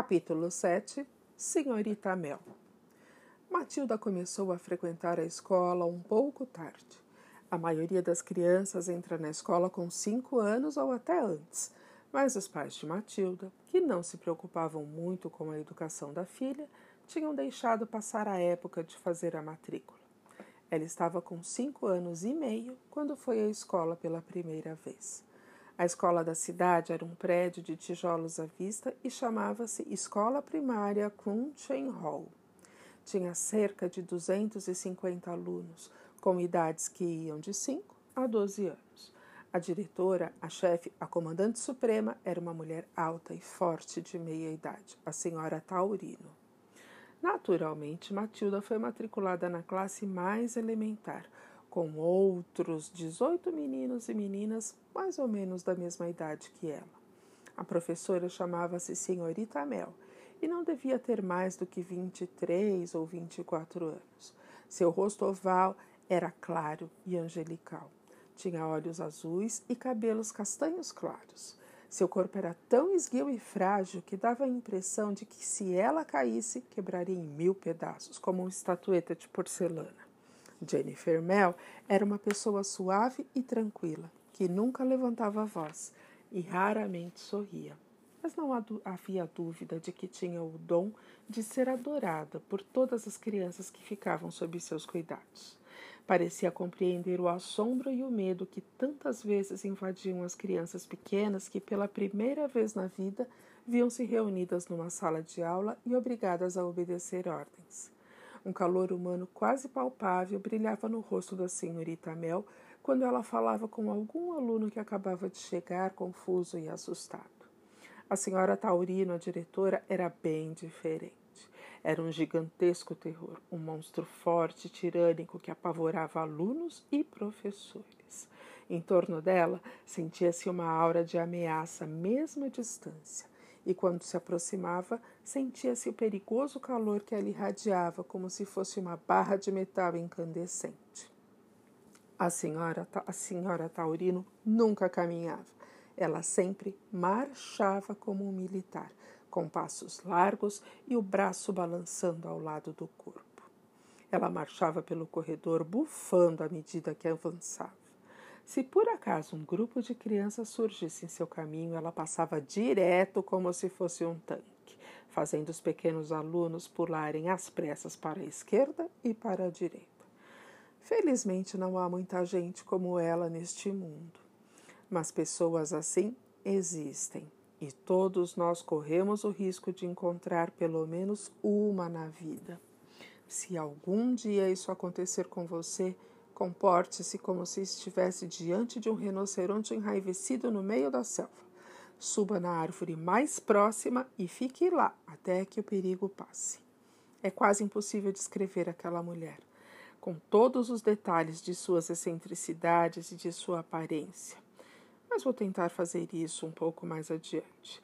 Capítulo 7 Senhorita Mel Matilda começou a frequentar a escola um pouco tarde. A maioria das crianças entra na escola com cinco anos ou até antes, mas os pais de Matilda, que não se preocupavam muito com a educação da filha, tinham deixado passar a época de fazer a matrícula. Ela estava com cinco anos e meio quando foi à escola pela primeira vez. A escola da cidade era um prédio de tijolos à vista e chamava-se Escola Primária Crunchen Hall. Tinha cerca de 250 alunos, com idades que iam de 5 a 12 anos. A diretora, a chefe, a comandante suprema era uma mulher alta e forte de meia idade, a senhora Taurino. Naturalmente, Matilda foi matriculada na classe mais elementar, com outros 18 meninos e meninas mais ou menos da mesma idade que ela. A professora chamava-se Senhorita Mel e não devia ter mais do que 23 ou 24 anos. Seu rosto oval era claro e angelical. Tinha olhos azuis e cabelos castanhos claros. Seu corpo era tão esguio e frágil que dava a impressão de que, se ela caísse, quebraria em mil pedaços, como uma estatueta de porcelana. Jennifer Mel era uma pessoa suave e tranquila, que nunca levantava a voz e raramente sorria. Mas não havia dúvida de que tinha o dom de ser adorada por todas as crianças que ficavam sob seus cuidados. Parecia compreender o assombro e o medo que tantas vezes invadiam as crianças pequenas que, pela primeira vez na vida, viam-se reunidas numa sala de aula e obrigadas a obedecer ordens. Um calor humano quase palpável brilhava no rosto da senhorita Mel quando ela falava com algum aluno que acabava de chegar, confuso e assustado. A senhora Taurino, a diretora, era bem diferente. Era um gigantesco terror, um monstro forte e tirânico que apavorava alunos e professores. Em torno dela sentia-se uma aura de ameaça, mesmo à distância e quando se aproximava, sentia-se o perigoso calor que ela irradiava como se fosse uma barra de metal incandescente. A senhora, a senhora Taurino nunca caminhava. Ela sempre marchava como um militar, com passos largos e o braço balançando ao lado do corpo. Ela marchava pelo corredor bufando à medida que avançava. Se por acaso um grupo de crianças surgisse em seu caminho, ela passava direto como se fosse um tanque, fazendo os pequenos alunos pularem às pressas para a esquerda e para a direita. Felizmente não há muita gente como ela neste mundo, mas pessoas assim existem e todos nós corremos o risco de encontrar pelo menos uma na vida. Se algum dia isso acontecer com você, Comporte-se como se estivesse diante de um rinoceronte enraivecido no meio da selva. Suba na árvore mais próxima e fique lá até que o perigo passe. É quase impossível descrever aquela mulher, com todos os detalhes de suas excentricidades e de sua aparência. Mas vou tentar fazer isso um pouco mais adiante.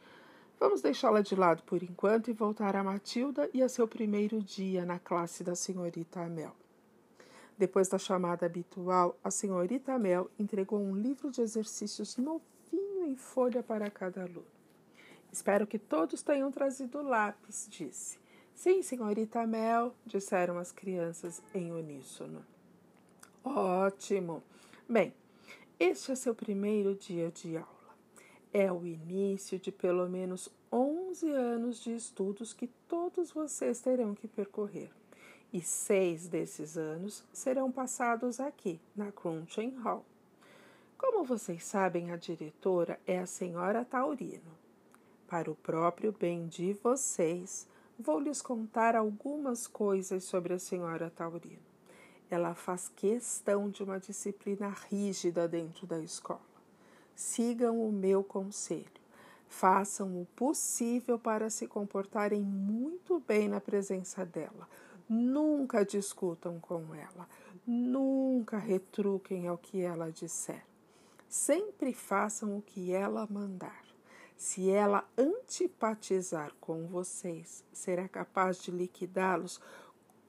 Vamos deixá-la de lado por enquanto e voltar a Matilda e a seu primeiro dia na classe da senhorita Amel. Depois da chamada habitual, a senhorita Mel entregou um livro de exercícios novinho em folha para cada aluno. Espero que todos tenham trazido lápis, disse. Sim, senhorita Mel, disseram as crianças em uníssono. Ótimo! Bem, este é seu primeiro dia de aula. É o início de pelo menos 11 anos de estudos que todos vocês terão que percorrer e seis desses anos serão passados aqui, na Crunchen Hall. Como vocês sabem, a diretora é a senhora Taurino. Para o próprio bem de vocês, vou lhes contar algumas coisas sobre a senhora Taurino. Ela faz questão de uma disciplina rígida dentro da escola. Sigam o meu conselho. Façam o possível para se comportarem muito bem na presença dela Nunca discutam com ela, nunca retruquem ao que ela disser. Sempre façam o que ela mandar. Se ela antipatizar com vocês, será capaz de liquidá-los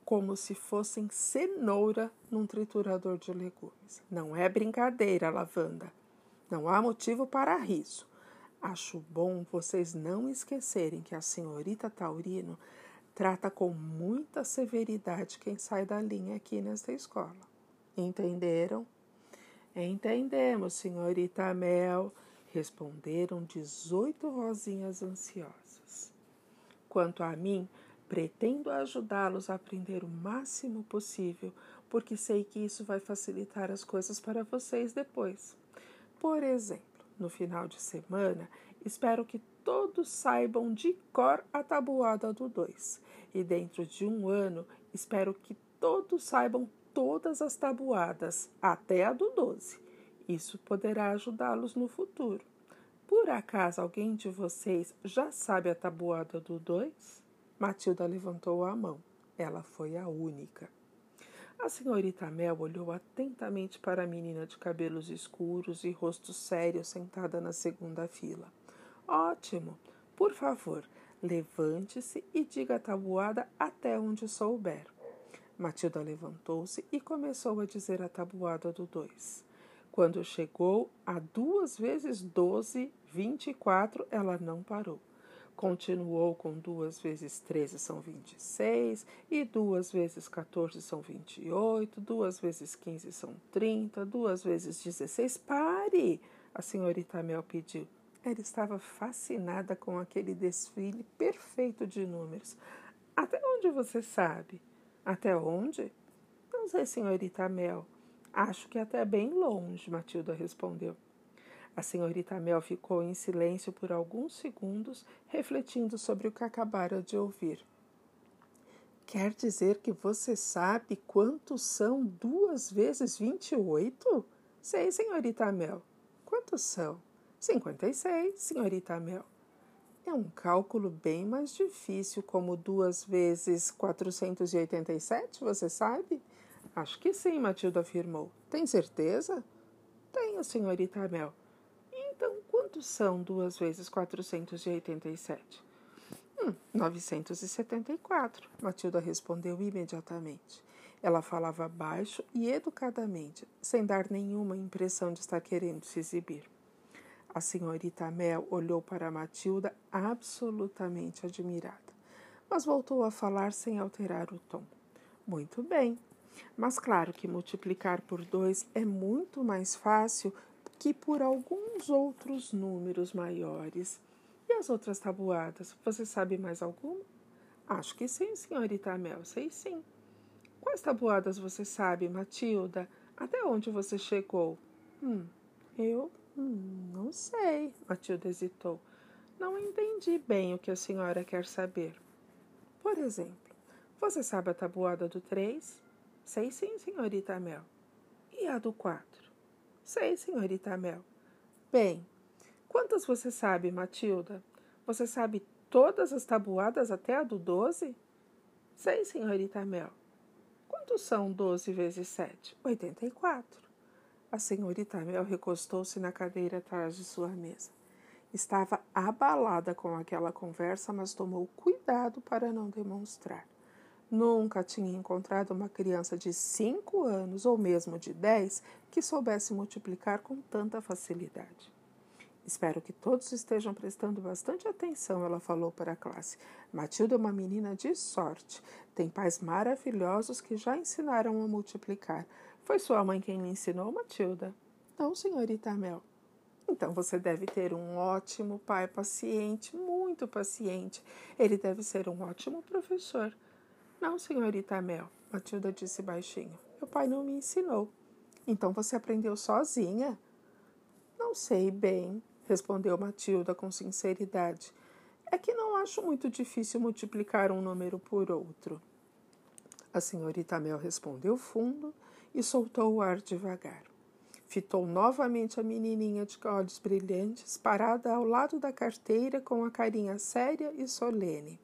como se fossem cenoura num triturador de legumes. Não é brincadeira, lavanda. Não há motivo para riso. acho bom vocês não esquecerem que a senhorita Taurino trata com muita severidade quem sai da linha aqui nesta escola. Entenderam? Entendemos, senhorita Mel, responderam dezoito rosinhas ansiosas. Quanto a mim, pretendo ajudá-los a aprender o máximo possível, porque sei que isso vai facilitar as coisas para vocês depois. Por exemplo, no final de semana, espero que todos saibam de cor a tabuada do 2. E dentro de um ano, espero que todos saibam todas as tabuadas, até a do 12. Isso poderá ajudá-los no futuro. Por acaso alguém de vocês já sabe a tabuada do 2? Matilda levantou a mão. Ela foi a única. A senhorita Mel olhou atentamente para a menina de cabelos escuros e rosto sério sentada na segunda fila. Ótimo! Por favor, levante-se e diga a tabuada até onde souber. Matilda levantou-se e começou a dizer a tabuada do dois. Quando chegou a duas vezes doze, vinte e quatro, ela não parou. Continuou com duas vezes 13 são 26, e duas vezes 14 são 28, duas vezes 15 são 30, duas vezes 16. Pare! A senhorita Mel pediu. Ela estava fascinada com aquele desfile perfeito de números. Até onde você sabe? Até onde? Não sei, senhorita Mel. Acho que até bem longe, Matilda respondeu. A senhorita Mel ficou em silêncio por alguns segundos, refletindo sobre o que acabara de ouvir. Quer dizer que você sabe quantos são duas vezes vinte e oito? Sei, senhorita Mel. Quantos são? Cinquenta e seis, senhorita Mel. É um cálculo bem mais difícil, como duas vezes quatrocentos e oitenta e sete, você sabe? Acho que sim, Matilda afirmou. Tem certeza? Tenho, senhorita Mel. Quantos são duas vezes 487? Hum, 974, Matilda respondeu imediatamente. Ela falava baixo e educadamente, sem dar nenhuma impressão de estar querendo se exibir. A senhorita Mel olhou para Matilda absolutamente admirada, mas voltou a falar sem alterar o tom. Muito bem, mas claro que multiplicar por dois é muito mais fácil que por alguns outros números maiores. E as outras tabuadas, você sabe mais alguma? Acho que sim, senhorita Mel, sei sim. Quais tabuadas você sabe, Matilda? Até onde você chegou? Hum, eu hum, não sei, Matilda hesitou. Não entendi bem o que a senhora quer saber. Por exemplo, você sabe a tabuada do três? Sei sim, senhorita Mel. E a do quatro? Sei, senhorita Mel. Bem, quantas você sabe, Matilda? Você sabe todas as tabuadas até a do doze? Sei, senhorita Mel. Quantos são doze vezes sete? Oitenta e quatro. A senhorita Mel recostou-se na cadeira atrás de sua mesa. Estava abalada com aquela conversa, mas tomou cuidado para não demonstrar. Nunca tinha encontrado uma criança de cinco anos ou mesmo de dez que soubesse multiplicar com tanta facilidade. Espero que todos estejam prestando bastante atenção, ela falou para a classe. Matilda é uma menina de sorte. Tem pais maravilhosos que já ensinaram a multiplicar. Foi sua mãe quem lhe ensinou, Matilda? Não, senhorita Mel. Então você deve ter um ótimo pai paciente, muito paciente. Ele deve ser um ótimo professor. Não, senhorita Mel, Matilda disse baixinho. Meu pai não me ensinou. Então você aprendeu sozinha? Não sei bem, respondeu Matilda com sinceridade. É que não acho muito difícil multiplicar um número por outro. A senhorita Mel respondeu fundo e soltou o ar devagar. Fitou novamente a menininha de olhos brilhantes, parada ao lado da carteira com a carinha séria e solene.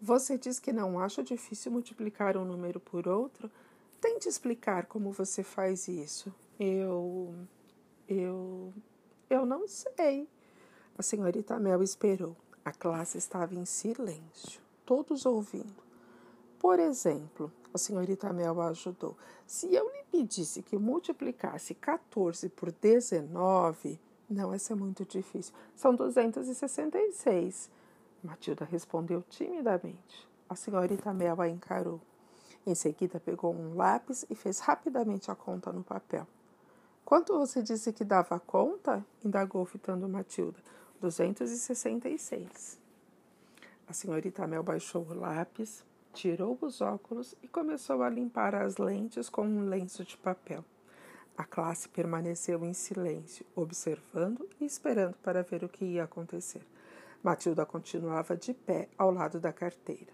Você diz que não acha difícil multiplicar um número por outro? Tente explicar como você faz isso. Eu. Eu. Eu não sei. A senhorita Mel esperou. A classe estava em silêncio, todos ouvindo. Por exemplo, a senhorita Mel ajudou. Se eu lhe pedisse que multiplicasse 14 por 19, Não, essa é muito difícil. São 266. Matilda respondeu timidamente. A senhorita Mel a encarou. Em seguida, pegou um lápis e fez rapidamente a conta no papel. Quanto você disse que dava a conta? indagou fitando Matilda. 266. A senhorita Mel baixou o lápis, tirou os óculos e começou a limpar as lentes com um lenço de papel. A classe permaneceu em silêncio, observando e esperando para ver o que ia acontecer. Matilda continuava de pé ao lado da carteira.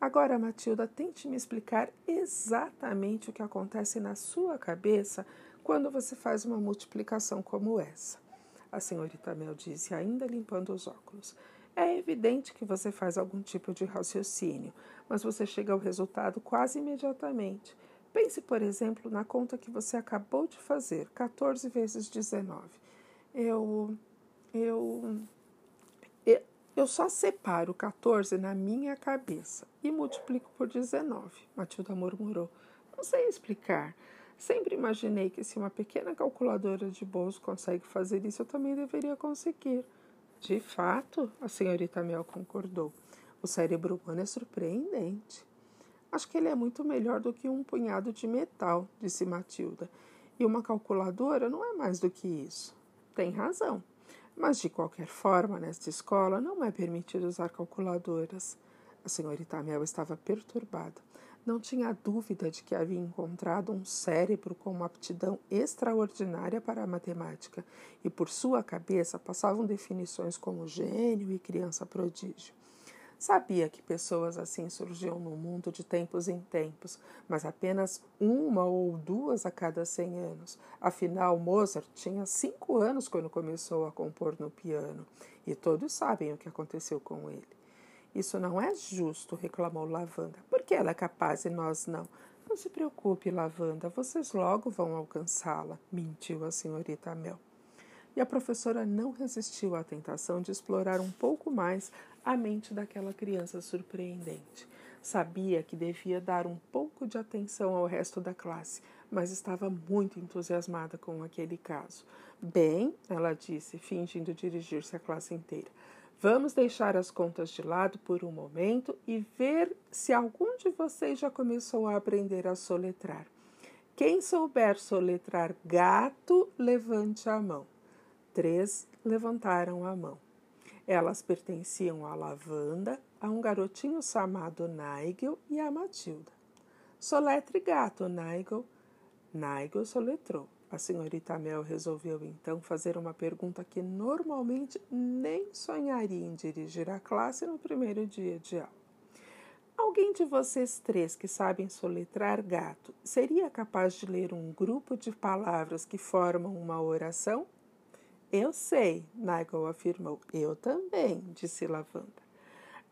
Agora, Matilda, tente me explicar exatamente o que acontece na sua cabeça quando você faz uma multiplicação como essa. A senhorita Mel disse, ainda limpando os óculos. É evidente que você faz algum tipo de raciocínio, mas você chega ao resultado quase imediatamente. Pense, por exemplo, na conta que você acabou de fazer, 14 vezes 19. Eu. Eu. Eu só separo 14 na minha cabeça e multiplico por 19, Matilda murmurou. Não sei explicar. Sempre imaginei que se uma pequena calculadora de bolso consegue fazer isso, eu também deveria conseguir. De fato, a senhorita Mel concordou. O cérebro humano é surpreendente. Acho que ele é muito melhor do que um punhado de metal, disse Matilda. E uma calculadora não é mais do que isso. Tem razão. Mas, de qualquer forma, nesta escola não é permitido usar calculadoras. A senhorita Mel estava perturbada. Não tinha dúvida de que havia encontrado um cérebro com uma aptidão extraordinária para a matemática, e por sua cabeça passavam definições como gênio e criança prodígio. Sabia que pessoas assim surgiam no mundo de tempos em tempos, mas apenas uma ou duas a cada cem anos. Afinal, Mozart tinha cinco anos quando começou a compor no piano, e todos sabem o que aconteceu com ele. Isso não é justo, reclamou Lavanda. Por que ela é capaz e nós não? Não se preocupe, Lavanda, vocês logo vão alcançá-la, mentiu a senhorita Mel. E a professora não resistiu à tentação de explorar um pouco mais a mente daquela criança surpreendente. Sabia que devia dar um pouco de atenção ao resto da classe, mas estava muito entusiasmada com aquele caso. Bem, ela disse, fingindo dirigir-se à classe inteira. Vamos deixar as contas de lado por um momento e ver se algum de vocês já começou a aprender a soletrar. Quem souber soletrar gato, levante a mão. Três levantaram a mão. Elas pertenciam à Lavanda, a um garotinho chamado Nigel e a Matilda. Soletre gato, Nigel. Nigel soletrou. A senhorita Mel resolveu então fazer uma pergunta que normalmente nem sonharia em dirigir à classe no primeiro dia de aula. Alguém de vocês três que sabem soletrar gato seria capaz de ler um grupo de palavras que formam uma oração? Eu sei, Nigel afirmou. Eu também, disse Lavanda.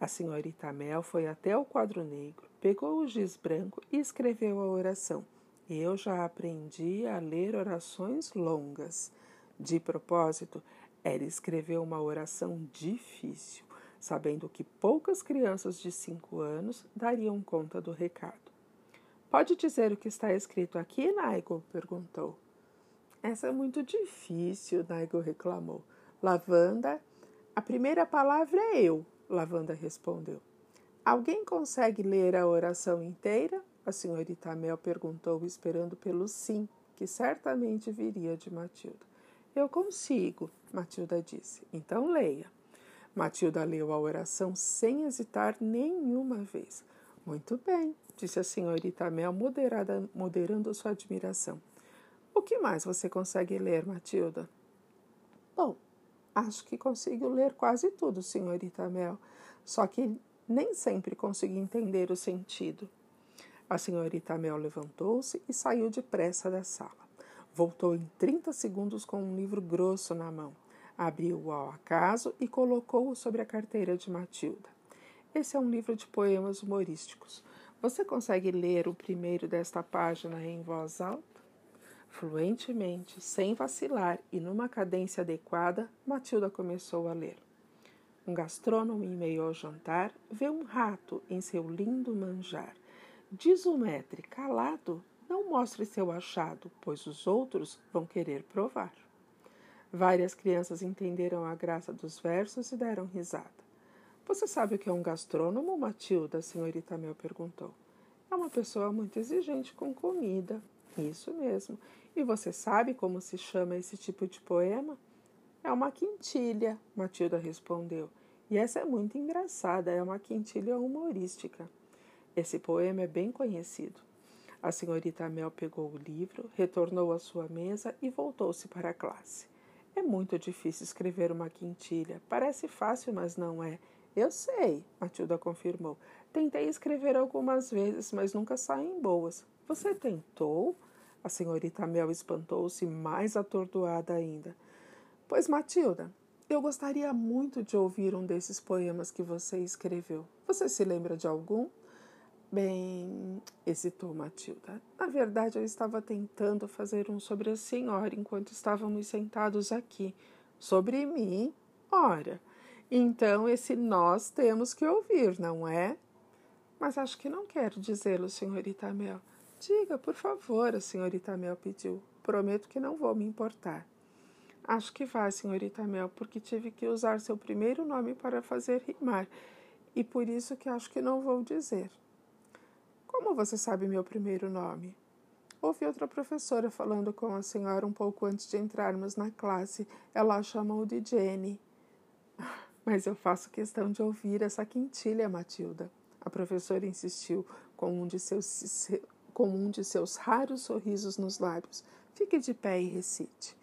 A senhorita Mel foi até o quadro negro, pegou o giz branco e escreveu a oração. Eu já aprendi a ler orações longas. De propósito, ela escreveu uma oração difícil, sabendo que poucas crianças de cinco anos dariam conta do recado. Pode dizer o que está escrito aqui, Nigel? perguntou. Essa é muito difícil, Nigel reclamou. Lavanda, a primeira palavra é eu, Lavanda respondeu. Alguém consegue ler a oração inteira? A senhorita Mel perguntou, esperando pelo sim, que certamente viria de Matilda. Eu consigo, Matilda disse. Então leia. Matilda leu a oração sem hesitar nenhuma vez. Muito bem, disse a senhorita Mel, moderada, moderando sua admiração. O que mais você consegue ler, Matilda? Bom, acho que consigo ler quase tudo, senhorita Mel, só que nem sempre consigo entender o sentido. A senhorita Mel levantou-se e saiu depressa da sala. Voltou em 30 segundos com um livro grosso na mão. Abriu-o ao acaso e colocou-o sobre a carteira de Matilda. Esse é um livro de poemas humorísticos. Você consegue ler o primeiro desta página em voz alta? Fluentemente, sem vacilar e numa cadência adequada, Matilda começou a ler. Um gastrônomo, em meio ao jantar, vê um rato em seu lindo manjar Diz o metre, calado, não mostre seu achado, pois os outros vão querer provar. Várias crianças entenderam a graça dos versos e deram risada. Você sabe o que é um gastrônomo, Matilda? A senhorita Mel perguntou. É uma pessoa muito exigente com comida. Isso mesmo. E você sabe como se chama esse tipo de poema? É uma quintilha, Matilda respondeu. E essa é muito engraçada, é uma quintilha humorística. Esse poema é bem conhecido. A senhorita Mel pegou o livro, retornou à sua mesa e voltou-se para a classe. É muito difícil escrever uma quintilha. Parece fácil, mas não é. Eu sei, Matilda confirmou. Tentei escrever algumas vezes, mas nunca saem boas. Você tentou? A senhorita Mel espantou-se mais atordoada ainda. Pois, Matilda, eu gostaria muito de ouvir um desses poemas que você escreveu. Você se lembra de algum? Bem, hesitou Matilda. Na verdade, eu estava tentando fazer um sobre a senhora enquanto estávamos sentados aqui. Sobre mim? Ora, então esse nós temos que ouvir, não é? Mas acho que não quero dizê-lo, senhorita Mel. Diga, por favor, a senhorita Mel pediu. Prometo que não vou me importar. Acho que vai, senhorita Mel, porque tive que usar seu primeiro nome para fazer rimar, e por isso que acho que não vou dizer. Como você sabe meu primeiro nome? Ouvi outra professora falando com a senhora um pouco antes de entrarmos na classe. Ela a chamou de Jenny. Mas eu faço questão de ouvir essa quintilha, Matilda. A professora insistiu com um de seus, com um de seus raros sorrisos nos lábios. Fique de pé e recite.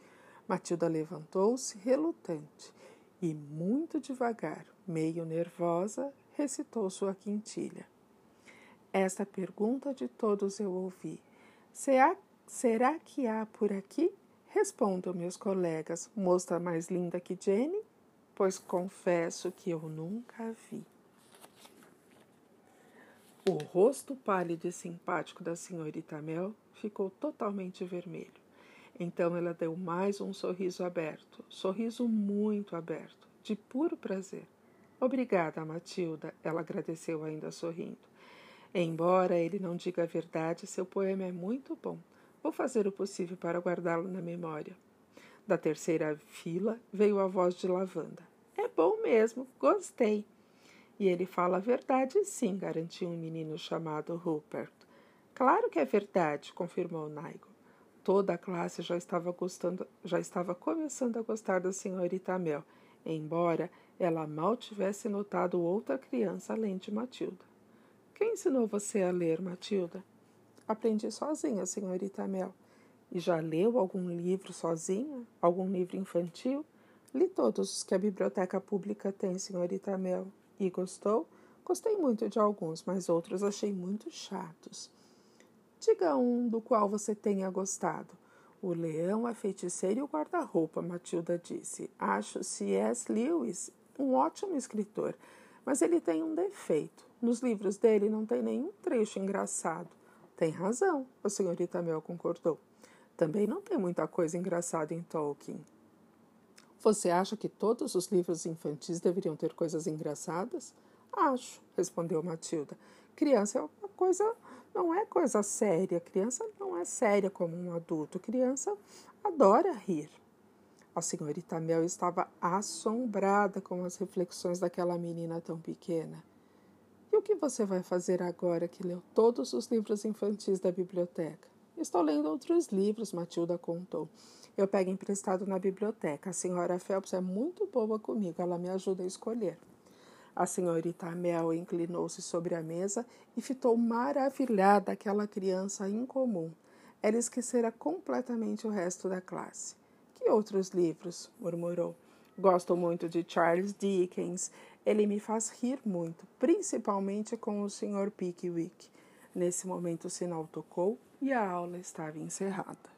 Matilda levantou-se, relutante, e muito devagar, meio nervosa, recitou sua quintilha. Esta pergunta de todos eu ouvi. Será, será que há por aqui? Respondam meus colegas, moça mais linda que Jenny? Pois confesso que eu nunca vi. O rosto pálido e simpático da senhorita Mel ficou totalmente vermelho. Então ela deu mais um sorriso aberto, sorriso muito aberto, de puro prazer. Obrigada, Matilda, ela agradeceu ainda sorrindo. Embora ele não diga a verdade, seu poema é muito bom. Vou fazer o possível para guardá-lo na memória. Da terceira fila veio a voz de Lavanda. É bom mesmo, gostei. E ele fala a verdade, sim, garantiu um menino chamado Rupert. Claro que é verdade, confirmou Naigo. Toda a classe já estava gostando, já estava começando a gostar da senhorita Mel, embora ela mal tivesse notado outra criança além de Matilda. Quem ensinou você a ler, Matilda? Aprendi sozinha, senhorita Mel. E já leu algum livro sozinha? Algum livro infantil? Li todos os que a biblioteca pública tem, senhorita Mel. E gostou? Gostei muito de alguns, mas outros achei muito chatos. Diga um do qual você tenha gostado. O leão, a feiticeira e o guarda-roupa, Matilda disse. Acho C.S. Lewis um ótimo escritor, mas ele tem um defeito. Nos livros dele não tem nenhum trecho engraçado. Tem razão, a senhorita Mel concordou. Também não tem muita coisa engraçada em Tolkien. Você acha que todos os livros infantis deveriam ter coisas engraçadas? Acho, respondeu Matilda. Criança é uma coisa, não é coisa séria. Criança não é séria como um adulto. Criança adora rir. A senhorita Mel estava assombrada com as reflexões daquela menina tão pequena. E o que você vai fazer agora que leu todos os livros infantis da biblioteca? Estou lendo outros livros, Matilda contou. Eu pego emprestado na biblioteca. A senhora Phelps é muito boa comigo, ela me ajuda a escolher. A senhorita Mel inclinou-se sobre a mesa e fitou maravilhada aquela criança incomum. Ela esquecera completamente o resto da classe. Que outros livros? murmurou. Gosto muito de Charles Dickens. Ele me faz rir muito, principalmente com o Sr. Pickwick. Nesse momento o sinal tocou e a aula estava encerrada.